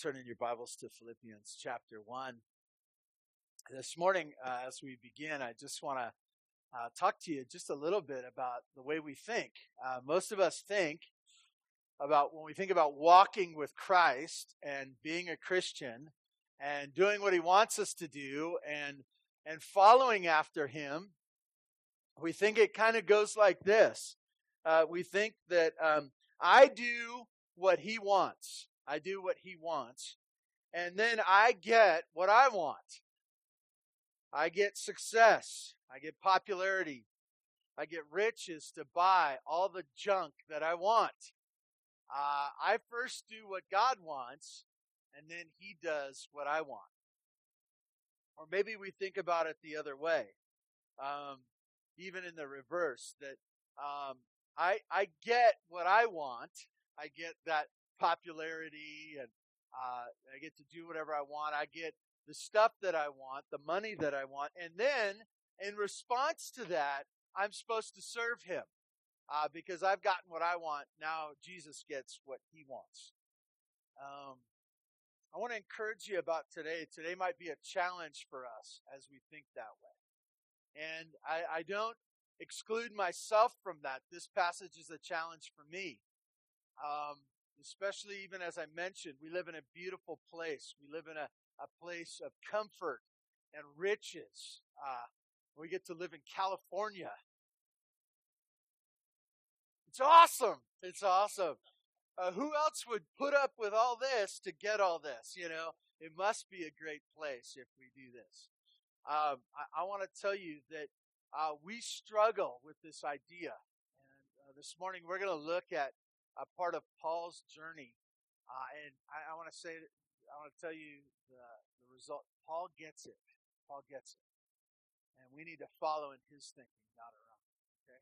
turn in your Bibles to Philippians chapter 1. This morning, uh, as we begin, I just want to uh, talk to you just a little bit about the way we think. Uh, most of us think about when we think about walking with Christ and being a Christian and doing what he wants us to do and and following after him, we think it kind of goes like this. Uh, we think that um, I do what he wants. I do what he wants. And then I get what I want. I get success. I get popularity. I get riches to buy all the junk that I want. Uh, I first do what God wants, and then He does what I want. Or maybe we think about it the other way, um, even in the reverse, that um, I I get what I want. I get that popularity and uh, I get to do whatever I want. I get the stuff that I want, the money that I want. And then in response to that, I'm supposed to serve him uh, because I've gotten what I want. Now Jesus gets what he wants. Um, I want to encourage you about today. Today might be a challenge for us as we think that way. And I, I don't exclude myself from that. This passage is a challenge for me. Um, especially even as I mentioned, we live in a beautiful place. We live in a, a place of comfort and riches. Uh, we get to live in California. It's awesome. It's awesome. Uh, who else would put up with all this to get all this? You know, it must be a great place if we do this. Um, I, I want to tell you that uh, we struggle with this idea. And uh, this morning we're going to look at a part of Paul's journey. Uh, and I, I want to say, I want to tell you the, the result. Paul gets it. Paul gets it. And we need to follow in his thinking, not our own. Okay?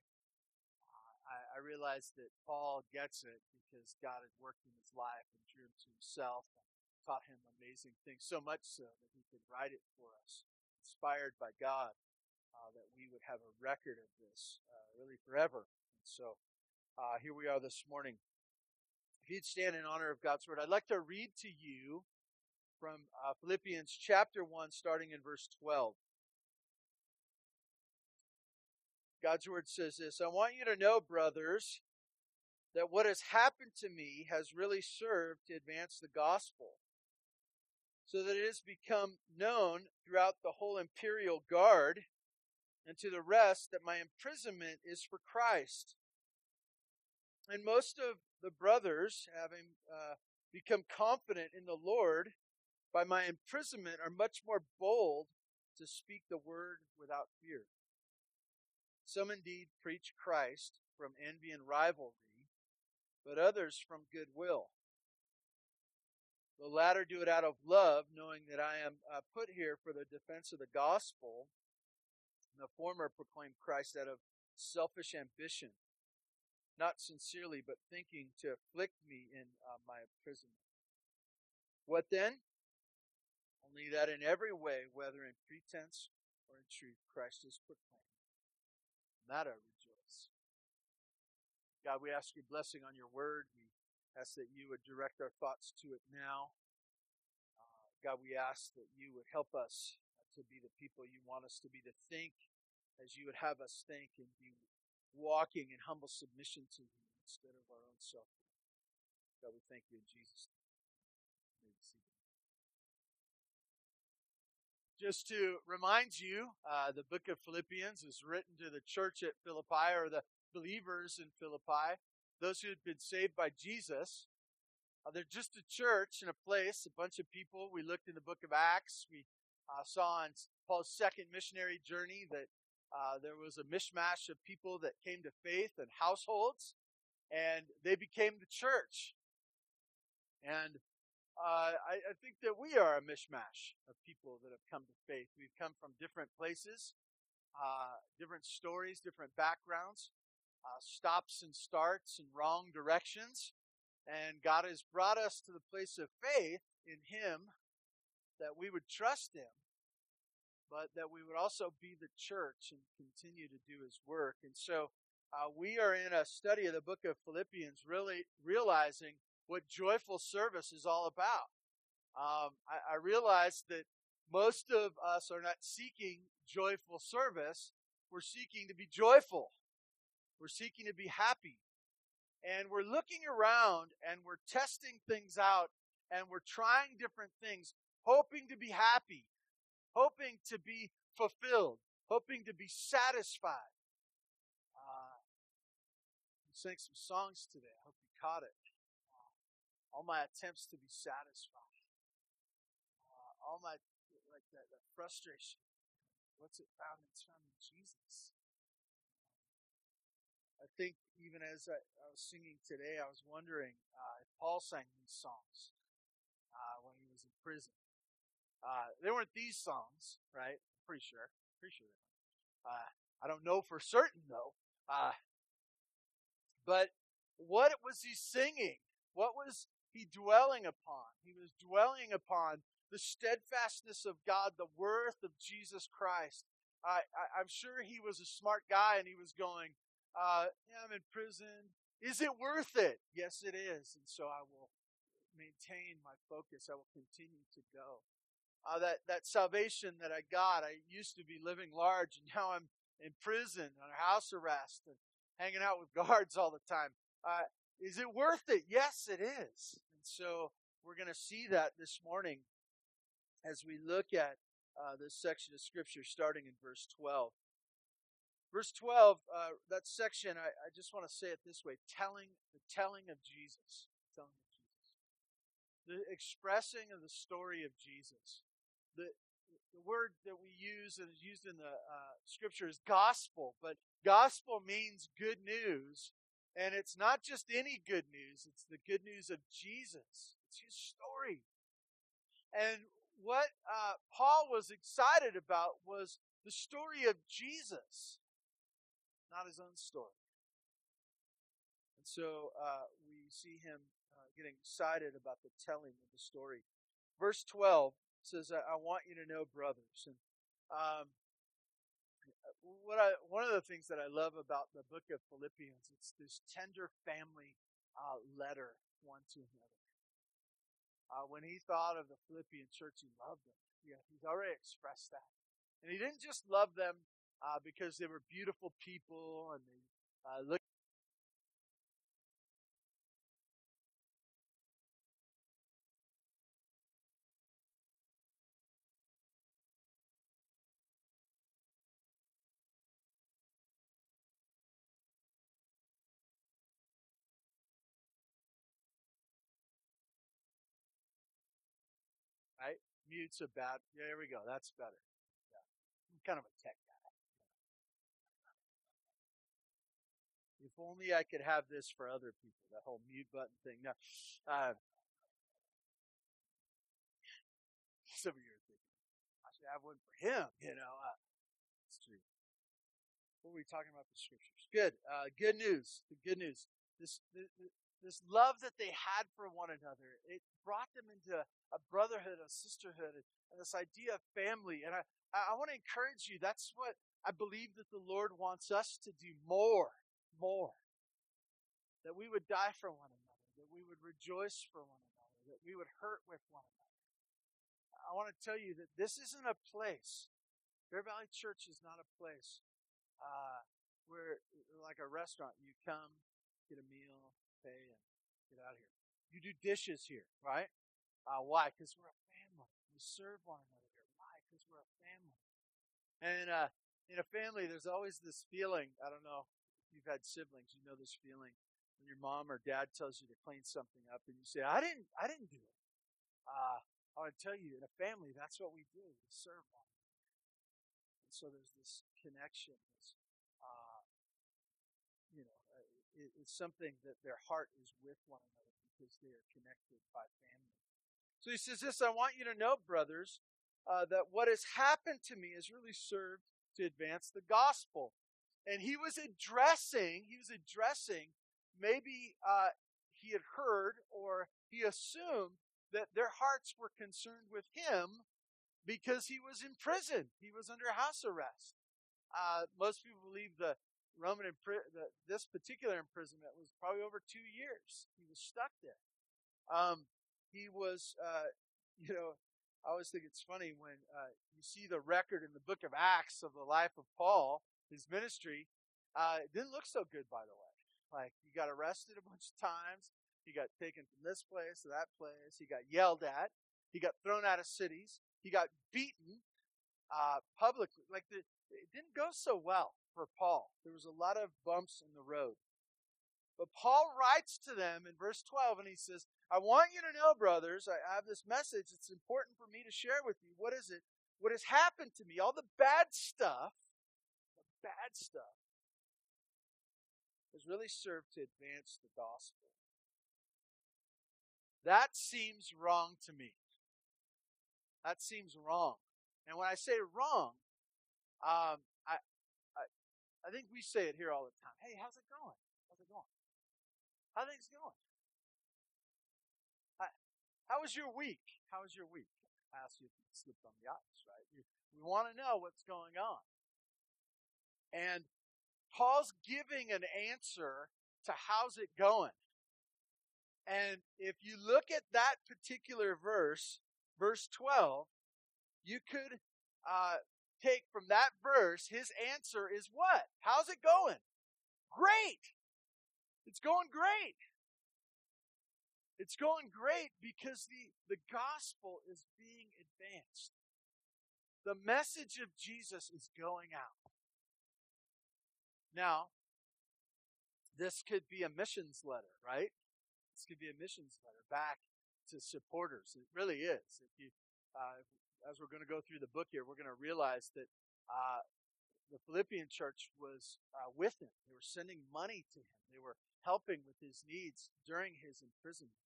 I, I realize that Paul gets it because God had worked in his life and drew him to himself and taught him amazing things, so much so that he could write it for us, inspired by God, uh, that we would have a record of this uh, really forever. And so uh, here we are this morning. If you'd stand in honor of God's word, I'd like to read to you from uh, Philippians chapter 1, starting in verse 12. God's word says this I want you to know, brothers, that what has happened to me has really served to advance the gospel, so that it has become known throughout the whole imperial guard and to the rest that my imprisonment is for Christ. And most of the brothers, having uh, become confident in the Lord by my imprisonment, are much more bold to speak the word without fear. Some indeed preach Christ from envy and rivalry, but others from goodwill. The latter do it out of love, knowing that I am uh, put here for the defense of the gospel. And the former proclaim Christ out of selfish ambition not sincerely, but thinking to afflict me in uh, my imprisonment. What then? Only that in every way, whether in pretense or in truth, Christ is proclaimed. And that I rejoice. God, we ask your blessing on your word. We ask that you would direct our thoughts to it now. Uh, God, we ask that you would help us to be the people you want us to be, to think as you would have us think and be walking in humble submission to you instead of our own self. God, we thank you in Jesus' name. Just to remind you, uh, the book of Philippians is written to the church at Philippi or the believers in Philippi, those who had been saved by Jesus. Uh, they're just a church and a place, a bunch of people. We looked in the book of Acts. We uh, saw on Paul's second missionary journey that uh, there was a mishmash of people that came to faith and households, and they became the church. And uh, I, I, think that we are a mishmash of people that have come to faith. We've come from different places, uh, different stories, different backgrounds, uh, stops and starts and wrong directions. And God has brought us to the place of faith in Him that we would trust Him but that we would also be the church and continue to do his work. And so uh, we are in a study of the book of Philippians, really realizing what joyful service is all about. Um, I, I realize that most of us are not seeking joyful service. We're seeking to be joyful. We're seeking to be happy. And we're looking around and we're testing things out and we're trying different things, hoping to be happy, hoping to be fulfilled, hoping to be satisfied. Uh, sang some songs today. I hope you caught it. Uh, all my attempts to be satisfied, uh, all my like that, that frustration. What's it found? It's found in Jesus. I think even as I, I was singing today, I was wondering uh, if Paul sang these songs uh, when he was in prison. Uh, they weren't these songs, right? Pretty sure. Pretty sure. Uh, I don't know for certain though. Uh, but what was he singing? What was he dwelling upon? He was dwelling upon the steadfastness of God, the worth of Jesus Christ. I, am sure he was a smart guy and he was going, uh, yeah, I'm in prison. Is it worth it? Yes, it is. And so I will maintain my focus. I will continue to go uh, that, that salvation that I got. I used to be living large, and now I'm in prison under house arrest and hanging out with guards all the time. Uh, is it worth it? Yes, it is. And so we're going to see that this morning as we look at uh, this section of Scripture starting in verse 12. Verse 12, uh, that section, I, I just want to say it this way telling the telling of Jesus. Telling of Jesus. The expressing of the story of Jesus the, the word that we use and is used in the uh, scripture is gospel, but gospel means good news. And it's not just any good news, it's the good news of Jesus. It's his story. And what uh, Paul was excited about was the story of Jesus, not his own story. And so uh, we see him uh, getting excited about the telling of the story. Verse 12 says, I, I want you to know, brothers. And um, what I, one of the things that I love about the book of Philippians, it's this tender family uh, letter one to another. Uh, when he thought of the Philippian church, he loved them. Yeah, he's already expressed that. And he didn't just love them uh, because they were beautiful people and they uh, looked about. Yeah, there we go. That's better. Yeah. I'm kind of a tech guy. If only I could have this for other people, that whole mute button thing. No. Uh, some of you are thinking, I should have one for him, you know. Uh, it's true. What were we talking about the scriptures? Good. Uh, good news. The good news. This, this, this love that they had for one another, it brought them into a brotherhood, a sisterhood, and this idea of family. And I, I want to encourage you. That's what I believe that the Lord wants us to do more, more. That we would die for one another, that we would rejoice for one another, that we would hurt with one another. I want to tell you that this isn't a place. Bear Valley Church is not a place uh, where, like a restaurant, you come, get a meal, pay, and get out of here. You do dishes here, right? Uh, why? Because we're a family. We serve one another here. Why? Because we're a family. And uh, in a family, there's always this feeling. I don't know if you've had siblings. You know this feeling when your mom or dad tells you to clean something up, and you say, "I didn't. I didn't do it." Uh, I want to tell you, in a family, that's what we do. We serve one. And so there's this connection. This, it's something that their heart is with one another because they are connected by family. So he says this, I want you to know, brothers, uh, that what has happened to me has really served to advance the gospel. And he was addressing, he was addressing, maybe uh, he had heard or he assumed that their hearts were concerned with him because he was in prison. He was under house arrest. Uh, most people believe the Roman impri- the, this particular imprisonment was probably over two years. He was stuck there. Um, he was uh, you know, I always think it's funny when uh, you see the record in the book of Acts of the life of Paul, his ministry. Uh, it didn't look so good, by the way. Like, he got arrested a bunch of times. He got taken from this place to that place. He got yelled at. He got thrown out of cities. He got beaten uh, publicly. Like, the, it didn't go so well for Paul. There was a lot of bumps in the road. But Paul writes to them in verse 12 and he says, I want you to know, brothers, I have this message. It's important for me to share with you. What is it? What has happened to me? All the bad stuff, the bad stuff, has really served to advance the gospel. That seems wrong to me. That seems wrong. And when I say wrong, um, I think we say it here all the time. Hey, how's it going? How's it going? How things going? How, how was your week? How was your week? I asked you if you slipped on the ice, right? You, we want to know what's going on. And Paul's giving an answer to how's it going. And if you look at that particular verse, verse 12, you could uh, take from that verse, his answer is what? How's it going? Great. It's going great. It's going great because the, the gospel is being advanced. The message of Jesus is going out. Now, this could be a missions letter, right? This could be a missions letter back to supporters. It really is. If you, uh, as we're going to go through the book here, we're going to realize that uh, the Philippian church was uh, with him. They were sending money to him. They were helping with his needs during his imprisonment.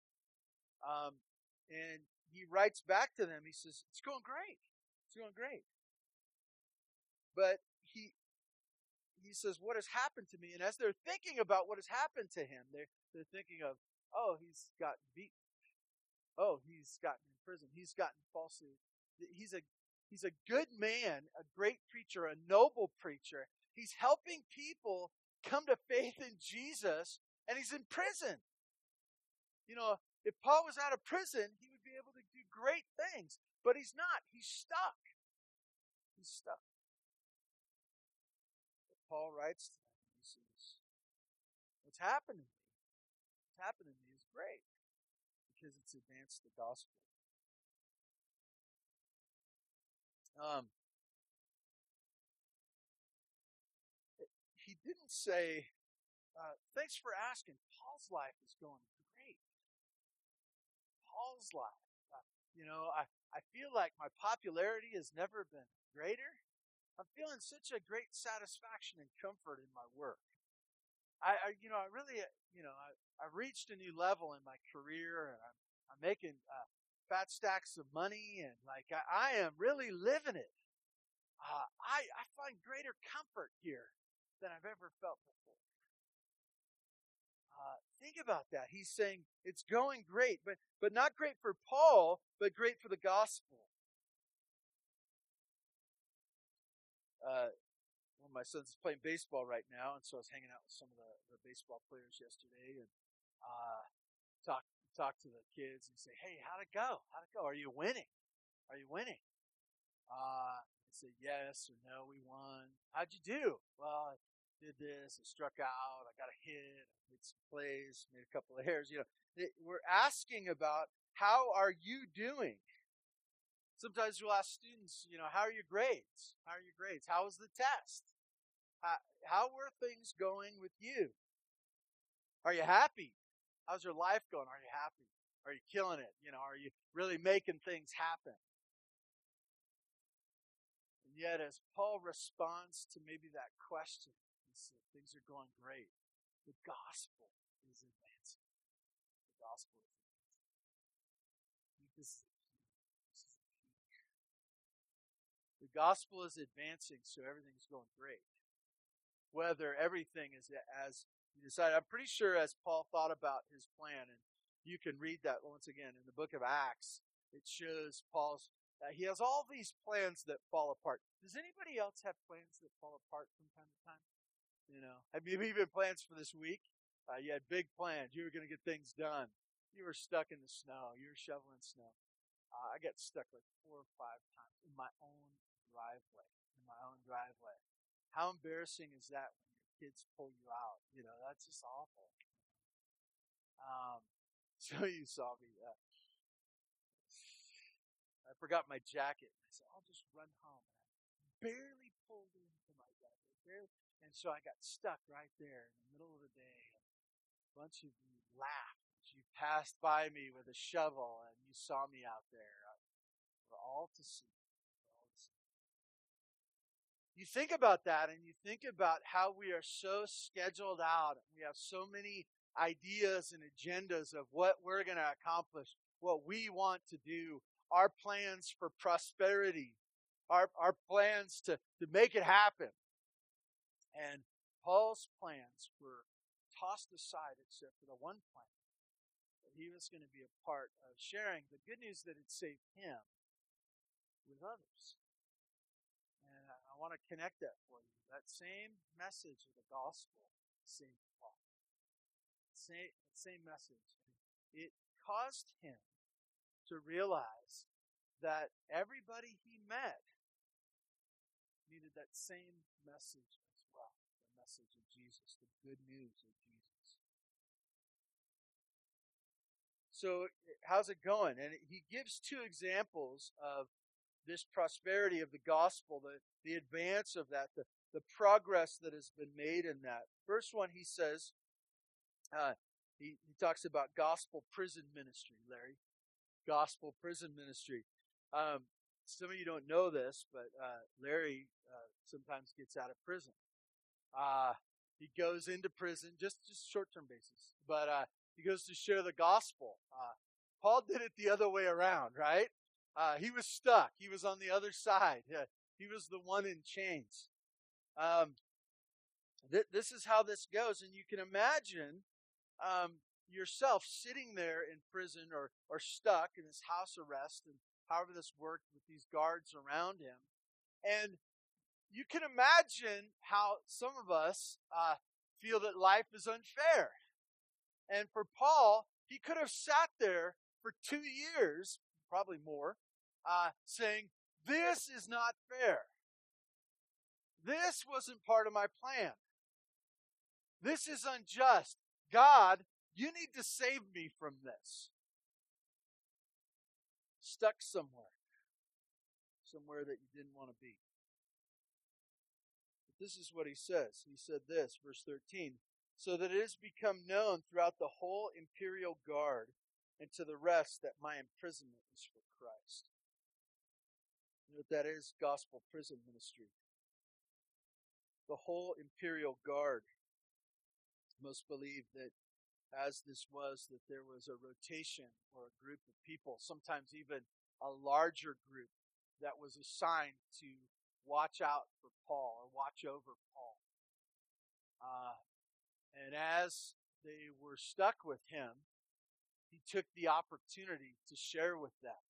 Um, and he writes back to them. He says, "It's going great. It's going great." But he he says, "What has happened to me?" And as they're thinking about what has happened to him, they're they're thinking of, "Oh, he's gotten beaten. Oh, he's gotten in prison. He's gotten falsely. He's a he's a good man, a great preacher, a noble preacher. He's helping people come to faith in Jesus, and he's in prison. You know, if Paul was out of prison, he would be able to do great things, but he's not. He's stuck. He's stuck. But Paul writes to them, he says, What's happening? What's happening to me is great because it's advanced the gospel. Um, he didn't say, uh, thanks for asking. Paul's life is going great. Paul's life. Uh, you know, I, I feel like my popularity has never been greater. I'm feeling such a great satisfaction and comfort in my work. I, I you know, I really, you know, I, I've reached a new level in my career and I'm, I'm making uh, fat stacks of money and like I, I am really living it. Uh, I, I find greater comfort here than I've ever felt before. Uh, think about that. He's saying it's going great, but but not great for Paul, but great for the gospel. Uh, one of my sons is playing baseball right now, and so I was hanging out with some of the, the baseball players yesterday, and uh, talk talk to the kids and say, "Hey, how'd it go? How'd it go? Are you winning? Are you winning?" Uh, say yes or no, we won. How'd you do? Well, I did this, I struck out, I got a hit, I made some plays, made a couple of errors. You know, we're asking about how are you doing? Sometimes we'll ask students, you know, how are your grades? How are your grades? How was the test? How, how were things going with you? Are you happy? How's your life going? Are you happy? Are you killing it? You know, are you really making things happen? And yet, as Paul responds to maybe that question, he said, things are going great. The gospel is advancing. The gospel is advancing. This is the gospel is advancing, so everything's going great. Whether everything is as you decide, I'm pretty sure as Paul thought about his plan, and you can read that once again in the book of Acts, it shows Paul's uh, he has all these plans that fall apart. Does anybody else have plans that fall apart from time to time? You know, have you even plans for this week? Uh, you had big plans. You were going to get things done. You were stuck in the snow. You were shoveling snow. uh, I got stuck like four or five times in my own driveway. In my own driveway. How embarrassing is that kids pull you out? You know, that's just awful. Um, so you saw me. Uh, I forgot my jacket. I said, I'll just run home. And I barely pulled into my jacket. Barely. And so I got stuck right there in the middle of the day. A bunch of you laughed you passed by me with a shovel and you saw me out there uh, for all to see. You think about that and you think about how we are so scheduled out. and We have so many ideas and agendas of what we're going to accomplish, what we want to do, our plans for prosperity, our, our plans to, to make it happen. And Paul's plans were tossed aside except for the one plan that he was going to be a part of sharing the good news that had saved him with others. I, want to connect that for you. That same message of the gospel saved Paul. Same, same message. It caused him to realize that everybody he met needed that same message as well the message of Jesus, the good news of Jesus. So, how's it going? And he gives two examples of this prosperity of the gospel, the, the advance of that, the, the progress that has been made in that. First one, he says, uh, he, he talks about gospel prison ministry, Larry. Gospel prison ministry. Um, some of you don't know this, but uh, Larry uh, sometimes gets out of prison. Uh, he goes into prison just just short term basis, but uh, he goes to share the gospel. Uh, Paul did it the other way around, right? Uh, he was stuck. He was on the other side. he was the one in chains. Um, th- this is how this goes, and you can imagine um, yourself sitting there in prison or or stuck in this house arrest, and however this worked with these guards around him, and you can imagine how some of us uh, feel that life is unfair. And for Paul, he could have sat there for two years, probably more, uh, saying, This is not fair. This wasn't part of my plan. This is unjust. God, you need to save me from this. Stuck somewhere, somewhere that you didn't want to be. But this is what he says. He said this, verse 13 so that it has become known throughout the whole imperial guard and to the rest that my imprisonment is for Christ. You know what that is? Gospel prison ministry. The whole imperial guard must believe that as this was, that there was a rotation or a group of people, sometimes even a larger group that was assigned to watch out for Paul or watch over Paul. Uh, and as they were stuck with him, he took the opportunity to share with them.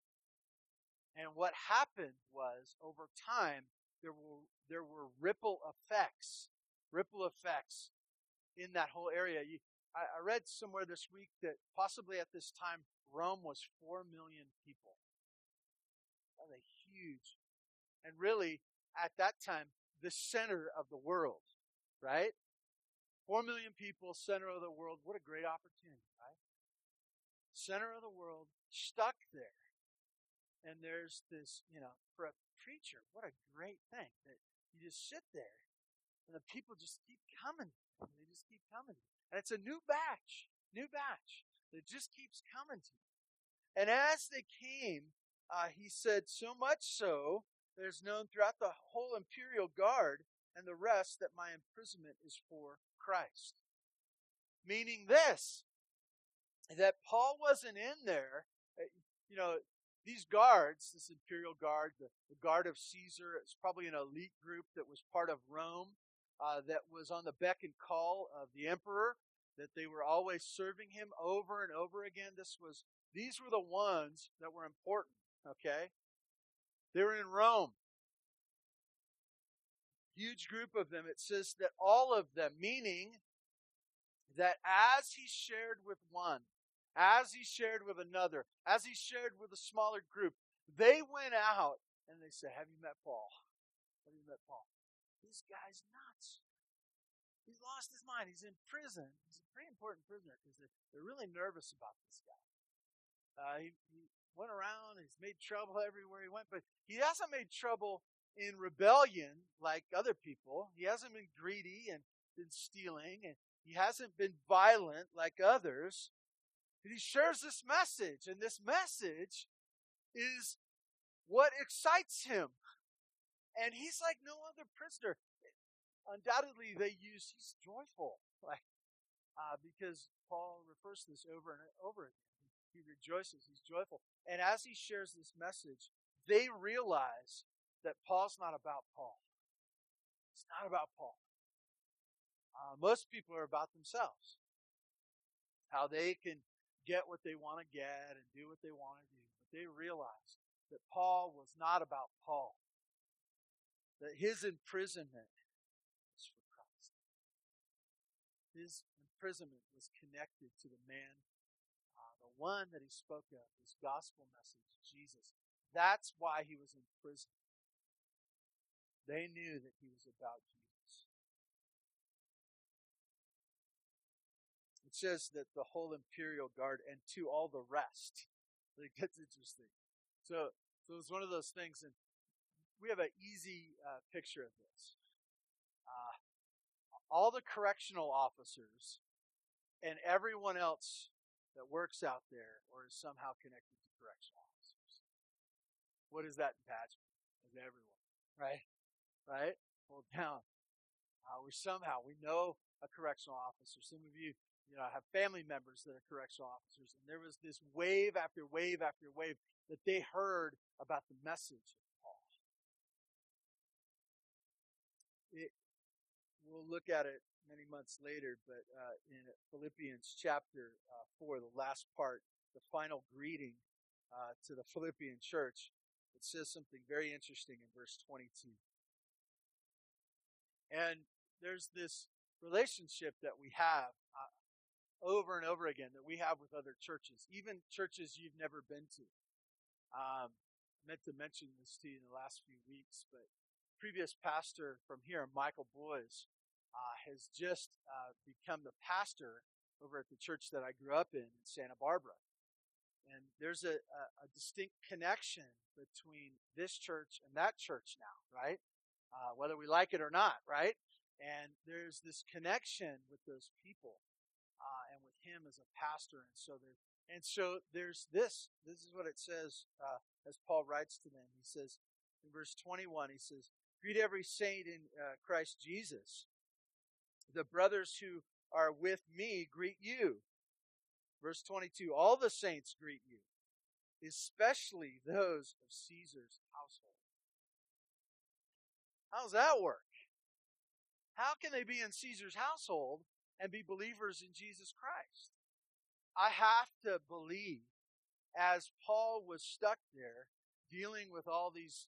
And what happened was over time, there were, there were ripple effects, ripple effects in that whole area. You, I, I read somewhere this week that possibly at this time, Rome was 4 million people. That's a huge, and really at that time, the center of the world, right? Four million people, center of the world. What a great opportunity, right? Center of the world, stuck there. And there's this, you know, for a preacher, what a great thing that you just sit there and the people just keep coming. And They just keep coming. And it's a new batch, new batch that just keeps coming to you. And as they came, uh, he said, so much so that it's known throughout the whole imperial guard and the rest that my imprisonment is for Christ. Meaning this, that Paul wasn't in there, uh, you know, these guards, this imperial guard, the, the guard of Caesar, it's probably an elite group that was part of Rome, uh, that was on the beck and call of the emperor, that they were always serving him over and over again. This was, these were the ones that were important, okay? They were in Rome huge group of them, it says that all of them, meaning that as he shared with one, as he shared with another, as he shared with a smaller group, they went out and they said, Have you met Paul? Have you met Paul? This guy's nuts. He's lost his mind. He's in prison. He's a pretty important prisoner because they're, they're really nervous about this guy. Uh, he, he went around, he's made trouble everywhere he went, but he hasn't made trouble in rebellion like other people. He hasn't been greedy and been stealing, and he hasn't been violent like others. And he shares this message, and this message is what excites him. And he's like no other prisoner undoubtedly they use he's joyful, like uh, because Paul refers to this over and over again. He rejoices, he's joyful, and as he shares this message, they realize that Paul's not about Paul. It's not about Paul. Uh, most people are about themselves, how they can get what they want to get and do what they want to do. But they realized that Paul was not about Paul. That his imprisonment was for Christ. his imprisonment was connected to the man, uh, the one that he spoke of, his gospel message, Jesus. That's why he was in prison. They knew that he was about Jesus. It says that the whole imperial guard and to all the rest. It gets interesting. So, so it's one of those things, and we have an easy uh, picture of this all the correctional officers and everyone else that works out there or is somehow connected to correctional officers. What is that Patchman? Is everyone, right? Right? Hold down. Uh, we somehow, we know a correctional officer. Some of you, you know, I have family members that are correctional officers. And there was this wave after wave after wave that they heard about the message of Paul. It, we'll look at it many months later, but uh, in Philippians chapter uh, 4, the last part, the final greeting uh, to the Philippian church, it says something very interesting in verse 22. And there's this relationship that we have over and over again that we have with other churches, even churches you've never been to. Um, I meant to mention this to you in the last few weeks, but previous pastor from here, Michael Boys, uh, has just uh, become the pastor over at the church that I grew up in in Santa Barbara. And there's a, a, a distinct connection between this church and that church now, right? Uh, whether we like it or not, right? And there's this connection with those people him as a pastor. And so there, and so there's this. This is what it says uh, as Paul writes to them. He says in verse 21, he says, "Greet every saint in uh, Christ Jesus." The brothers who are with me greet you. Verse 22 All the saints greet you, especially those of Caesar's household. How's that work? How can they be in Caesar's household and be believers in Jesus Christ? I have to believe, as Paul was stuck there dealing with all these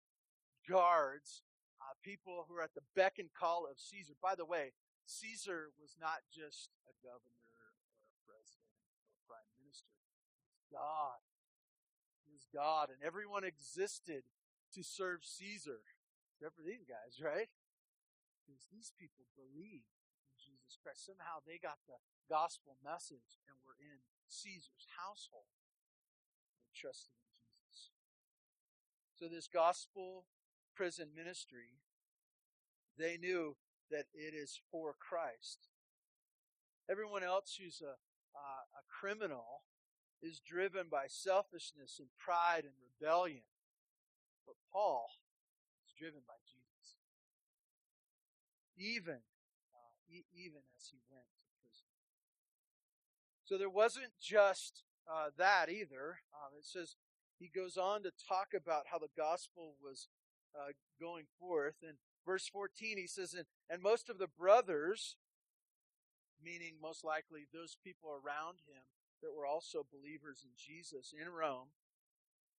guards, uh, people who are at the beck and call of Caesar. By the way, Caesar was not just a governor or a president or a prime minister. He was God. He was God, and everyone existed to serve Caesar, except for these guys, right? Because these people believed Jesus Christ. Somehow they got the gospel message and were in Caesar's household. They trusted in Jesus. So this gospel prison ministry, they knew that it is for Christ. Everyone else who's a, uh, a criminal is driven by selfishness and pride and rebellion. But Paul is driven by Jesus. Even, even as he went to prison. So there wasn't just uh, that either. Um, it says he goes on to talk about how the gospel was uh, going forth. And verse 14, he says, and, and most of the brothers, meaning most likely those people around him that were also believers in Jesus in Rome,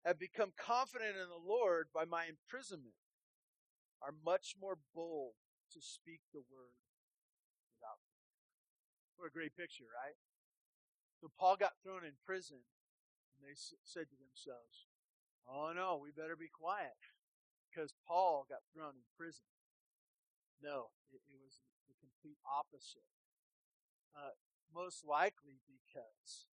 have become confident in the Lord by my imprisonment, are much more bold to speak the word. A great picture, right? So Paul got thrown in prison, and they said to themselves, Oh no, we better be quiet because Paul got thrown in prison. No, it, it was the complete opposite. Uh, most likely because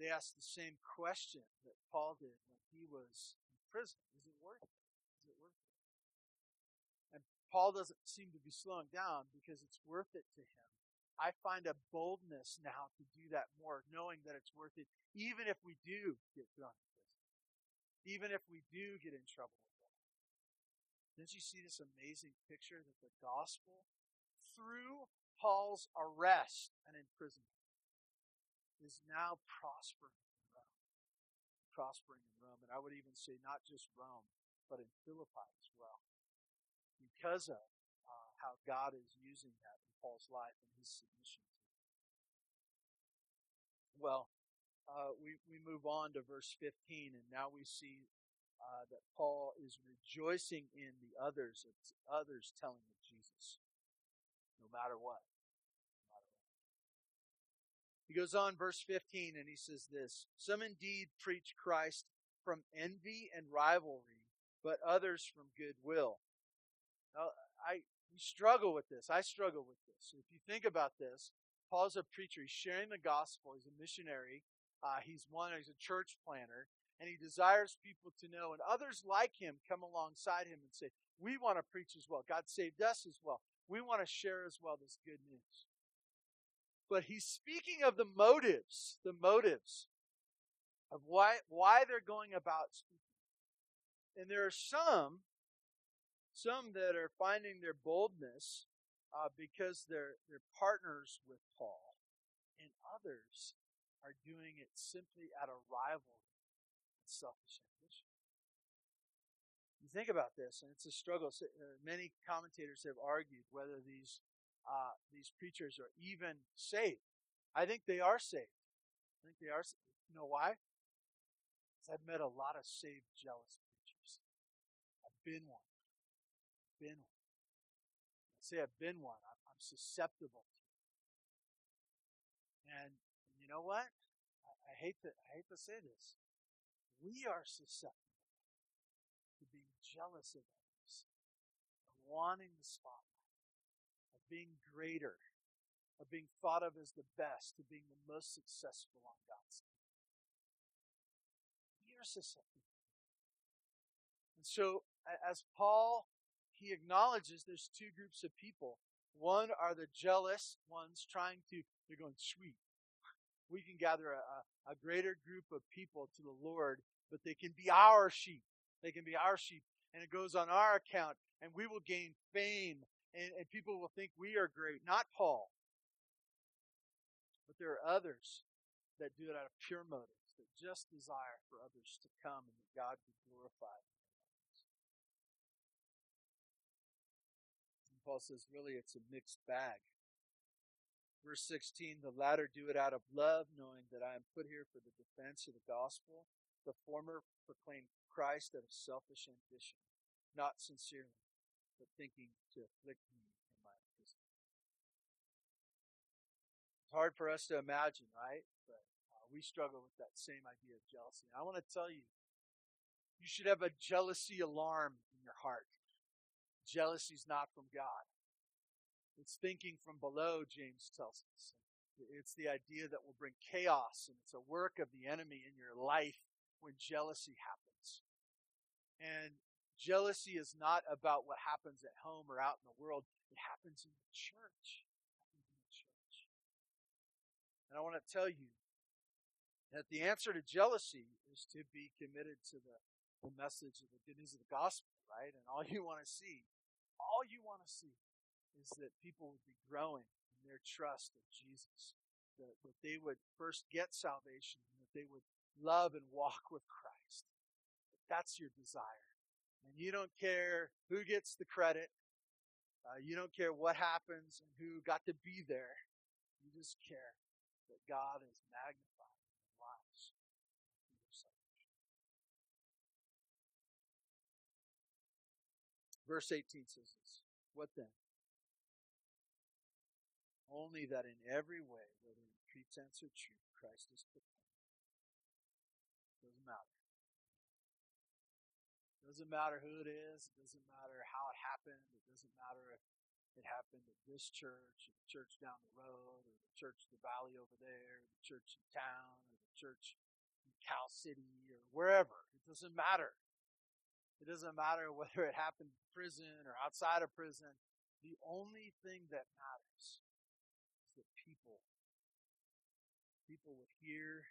they asked the same question that Paul did when he was in prison. Is it worth it? Is it worth it? And Paul doesn't seem to be slowing down because it's worth it to him. I find a boldness now to do that more, knowing that it's worth it, even if we do get thrown in prison, even if we do get in trouble with that. Didn't you see this amazing picture that the gospel, through Paul's arrest and imprisonment, is now prospering in Rome. Prospering in Rome. And I would even say not just Rome, but in Philippi as well. Because of how God is using that in Paul's life and his submission to it. Well, uh, we, we move on to verse 15, and now we see uh, that Paul is rejoicing in the others, others telling of Jesus, no matter what. He goes on, verse 15, and he says this Some indeed preach Christ from envy and rivalry, but others from goodwill. Now, struggle with this. I struggle with this. If you think about this, Paul's a preacher. He's sharing the gospel. He's a missionary. Uh, he's one. He's a church planter, and he desires people to know. And others like him come alongside him and say, "We want to preach as well. God saved us as well. We want to share as well this good news." but he's speaking of the motives, the motives of why, why they're going about speaking. And there are some, some that are finding their boldness uh, because they're, they're partners with Paul, and others are doing it simply out of rivalry and selfish ambition. You think about this, and it's a struggle. Uh, many commentators have argued whether these uh, these preachers are even saved. I think they are saved. I think they are. You know why? Because I've met a lot of saved, jealous preachers. I've been one. Been one. I say I've been one. I'm, susceptible and you know what? I, I hate to I hate to say this. We are susceptible to being jealous of others, of wanting the spotlight of being greater, of being thought of as the best, of being the most successful on God's team. We are susceptible. And so, as Paul, he acknowledges there's two groups of people. One are the jealous ones trying to, they're going, sweet. We can gather a, a greater group of people to the Lord, but they can be our sheep. They can be our sheep. And it goes on our account, and we will gain fame and, and people will think we are great. Not Paul. But there are others that do it out of pure motives, that just desire for others to come and that God be glorified. Paul says, really, it's a mixed bag. Verse 16, the latter do it out of love, knowing that I am put here for the defense of the gospel. The former proclaim Christ out of selfish ambition, not sincerely but thinking to afflict me in my prison. It's hard for us to imagine, right? But uh, we struggle with that same idea of jealousy. I want to tell you, you should have a jealousy alarm in your heart. Jealousy is not from God. It's thinking from below, James tells us. It's the idea that will bring chaos, and it's a work of the enemy in your life when jealousy happens. And Jealousy is not about what happens at home or out in the world. It happens in the church. In the church. And I want to tell you that the answer to jealousy is to be committed to the, the message of the good news of the gospel, right? And all you want to see, all you want to see is that people would be growing in their trust of Jesus. That, that they would first get salvation and that they would love and walk with Christ. That's your desire. And you don't care who gets the credit. Uh, you don't care what happens and who got to be there. You just care that God is magnified in your lives. Verse 18 says this What then? Only that in every way, whether in pretense or truth, Christ is proclaimed. Doesn't matter. Doesn't matter who it is. It doesn't matter how it happened. It doesn't matter if it happened at this church, or the church down the road, or the church in the valley over there, or the church in town, or the church in Cal City, or wherever. It doesn't matter. It doesn't matter whether it happened in prison or outside of prison. The only thing that matters is that people, people would hear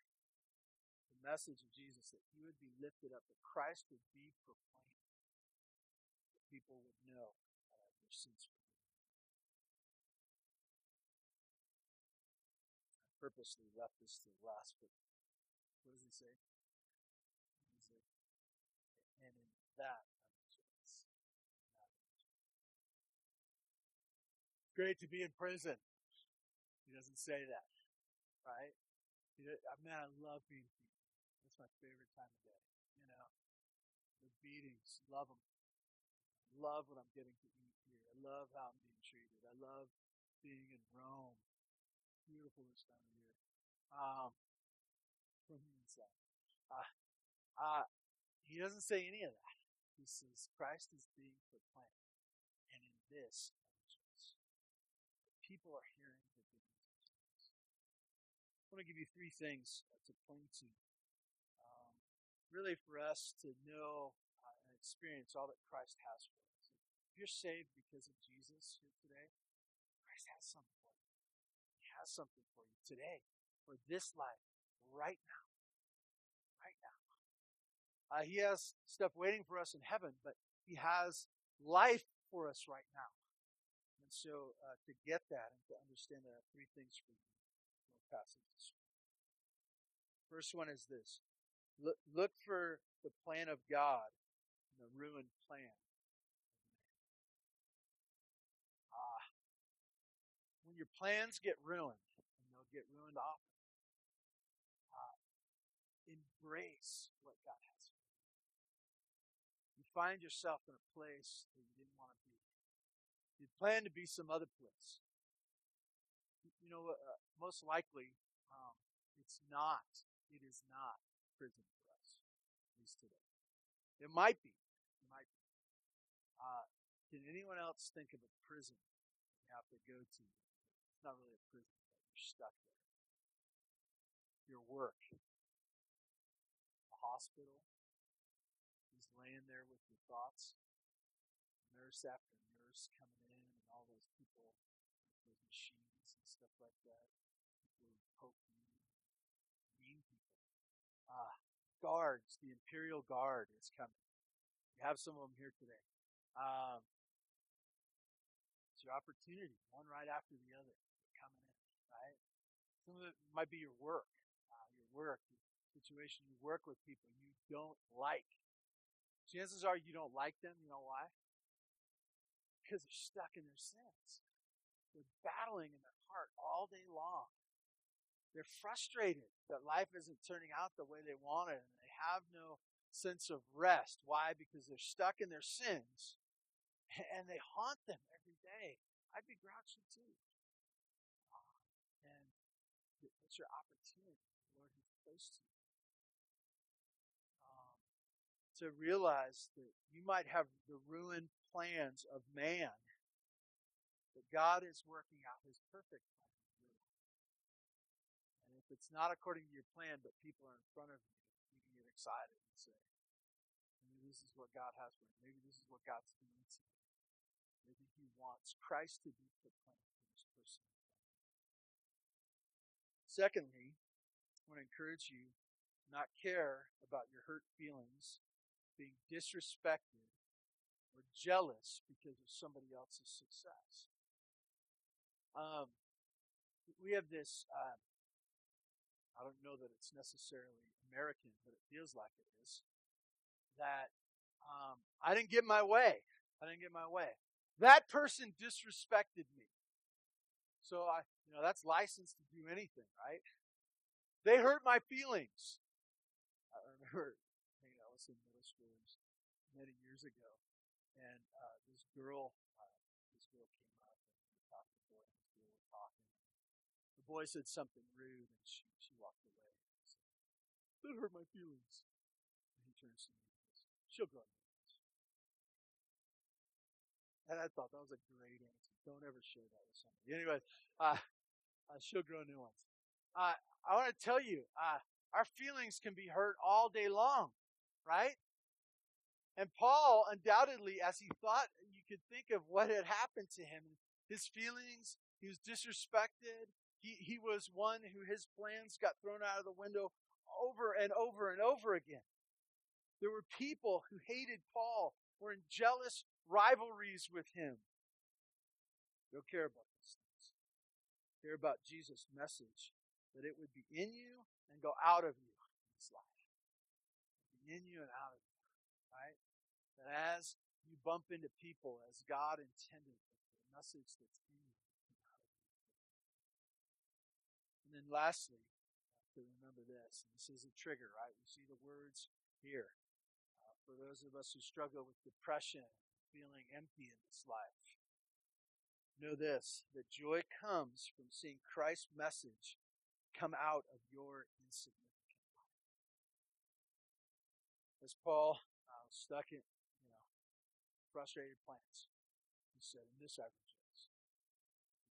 the message of Jesus, that he would be lifted up, that Christ would be proclaimed, that people would know that their sins forgiven. I purposely left this to the last, but what does he say? And in that great to be in prison. He doesn't say that, right? He, man, I love being beaten. That's my favorite time of day. You know, the beatings, love them. Love what I'm getting to eat here. I love how I'm being treated. I love being in Rome. Beautiful this time of year. Um, from the inside. Uh, uh, he doesn't say any of that. He says Christ is being proclaimed. And in this, people are hearing the good news. I want to give you three things to cling to. Um, really, for us to know uh, and experience all that Christ has for us. If you're saved because of Jesus here today, Christ has something for you. He has something for you today, for this life, right now. Right now. Uh, he has stuff waiting for us in heaven, but He has life for us right now. And so uh, to get that and to understand that, three things for you from passages. First one is this. Look, look for the plan of God the ruined plan. Ah, when your plans get ruined, and they'll get ruined often, uh, embrace what God has for you. You find yourself in a place that you didn't want to be you plan to be some other place. You know, uh, most likely, um, it's not. It is not prison for us, at least today. It might be. It might be. Uh, can anyone else think of a prison you have to go to? It's not really a prison, but you're stuck there. Your work, a hospital, just laying there with your thoughts, nurse after nurse coming machines and stuff like that. People poke you, mean people. Ah, guards, the Imperial Guard is coming. We have some of them here today. Um, it's your opportunity, one right after the other, coming in, right? Some of it might be your work, uh, your work, your situation. You work with people you don't like. Chances are you don't like them. You know why? Because they're stuck in their sins. They're battling in their heart all day long. They're frustrated that life isn't turning out the way they wanted and they have no sense of rest. Why? Because they're stuck in their sins and they haunt them every day. I'd be grouchy too. And it's your opportunity the Lord has placed you. Um, to realize that you might have the ruined plans of man but God is working out his perfect plan. And if it's not according to your plan, but people are in front of you, you can get excited and say, maybe this is what God has for me. Maybe this is what God's doing to me. Maybe he wants Christ to be proclaimed in his personal plan. Secondly, I want to encourage you not care about your hurt feelings, being disrespected, or jealous because of somebody else's success. Um, we have this, uh, I don't know that it's necessarily American, but it feels like it is, that um, I didn't get my way. I didn't get my way. That person disrespected me. So I, you know, that's license to do anything, right? They hurt my feelings. I remember, know, I was in middle school many years ago, and uh, this girl the boy said something rude, and she, she walked away. That hurt my feelings. And he turns to me and says, She'll grow And I thought that was a great answer. Don't ever share that with somebody. Anyway, uh, uh, she'll grow new ones. Uh, I want to tell you, uh, our feelings can be hurt all day long, right? And Paul, undoubtedly, as he thought, you could think of what had happened to him, his feelings, he was disrespected. He, he was one who his plans got thrown out of the window over and over and over again. There were people who hated Paul, were in jealous rivalries with him. Don't care about these things. Care about Jesus' message, that it would be in you and go out of you in this life. Be in you and out of you. Right? That as you bump into people as God intended, the message that's in you. Lastly, to remember this, this is a trigger, right? We see the words here. Uh, for those of us who struggle with depression, feeling empty in this life, know this, that joy comes from seeing Christ's message come out of your insignificant life. As Paul uh, stuck in, you know, frustrated plans. He said, "In this I rejoice,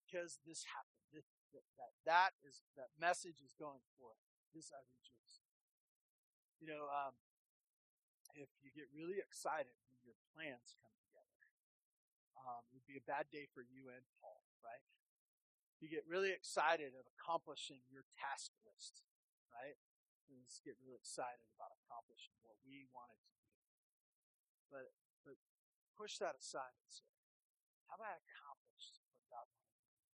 because this happened. That, that that is that message is going forth. This I rejoice." You know, um, if you get really excited when your plans come together, um, it would be a bad day for you and Paul, right? You get really excited of accomplishing your task list, right? And just get really excited about accomplishing what we wanted to do. But but push that aside and say, how about I accomplished what God wanted me to do?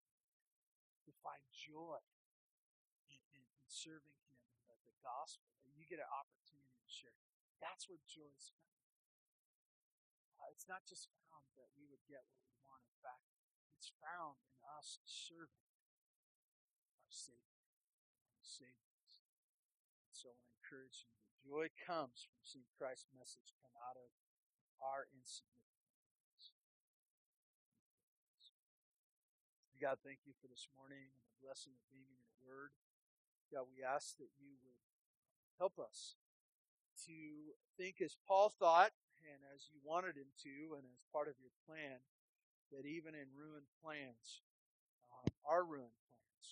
To find joy in, in, in serving Him, the, the gospel, that you get an opportunity to share. That's where joy is found. Uh, it's not just found that we would get what we want. In fact, it's found in us serving our Savior, our Savior. So I encourage you that joy comes from seeing Christ's message come out of our insignificance. God, thank you for this morning and the blessing of being in your word. God, we ask that you would help us to think as Paul thought and as you wanted him to and as part of your plan, that even in ruined plans, um, our ruined plans,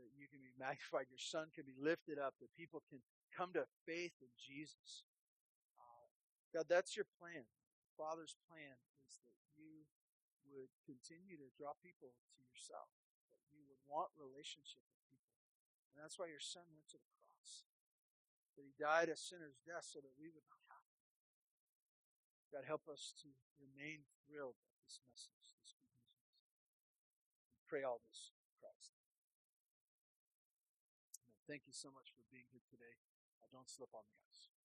that you can be magnified, your son can be lifted up, that people can come to faith in Jesus. Uh, God, that's your plan. Father's plan is that would continue to draw people to yourself, that you would want relationship with people. And that's why your son went to the cross. That he died a sinner's death so that we would not have to. God, help us to remain thrilled at this message, this good news. We pray all this in Christ. Thank you so much for being here today. I don't slip on the ice.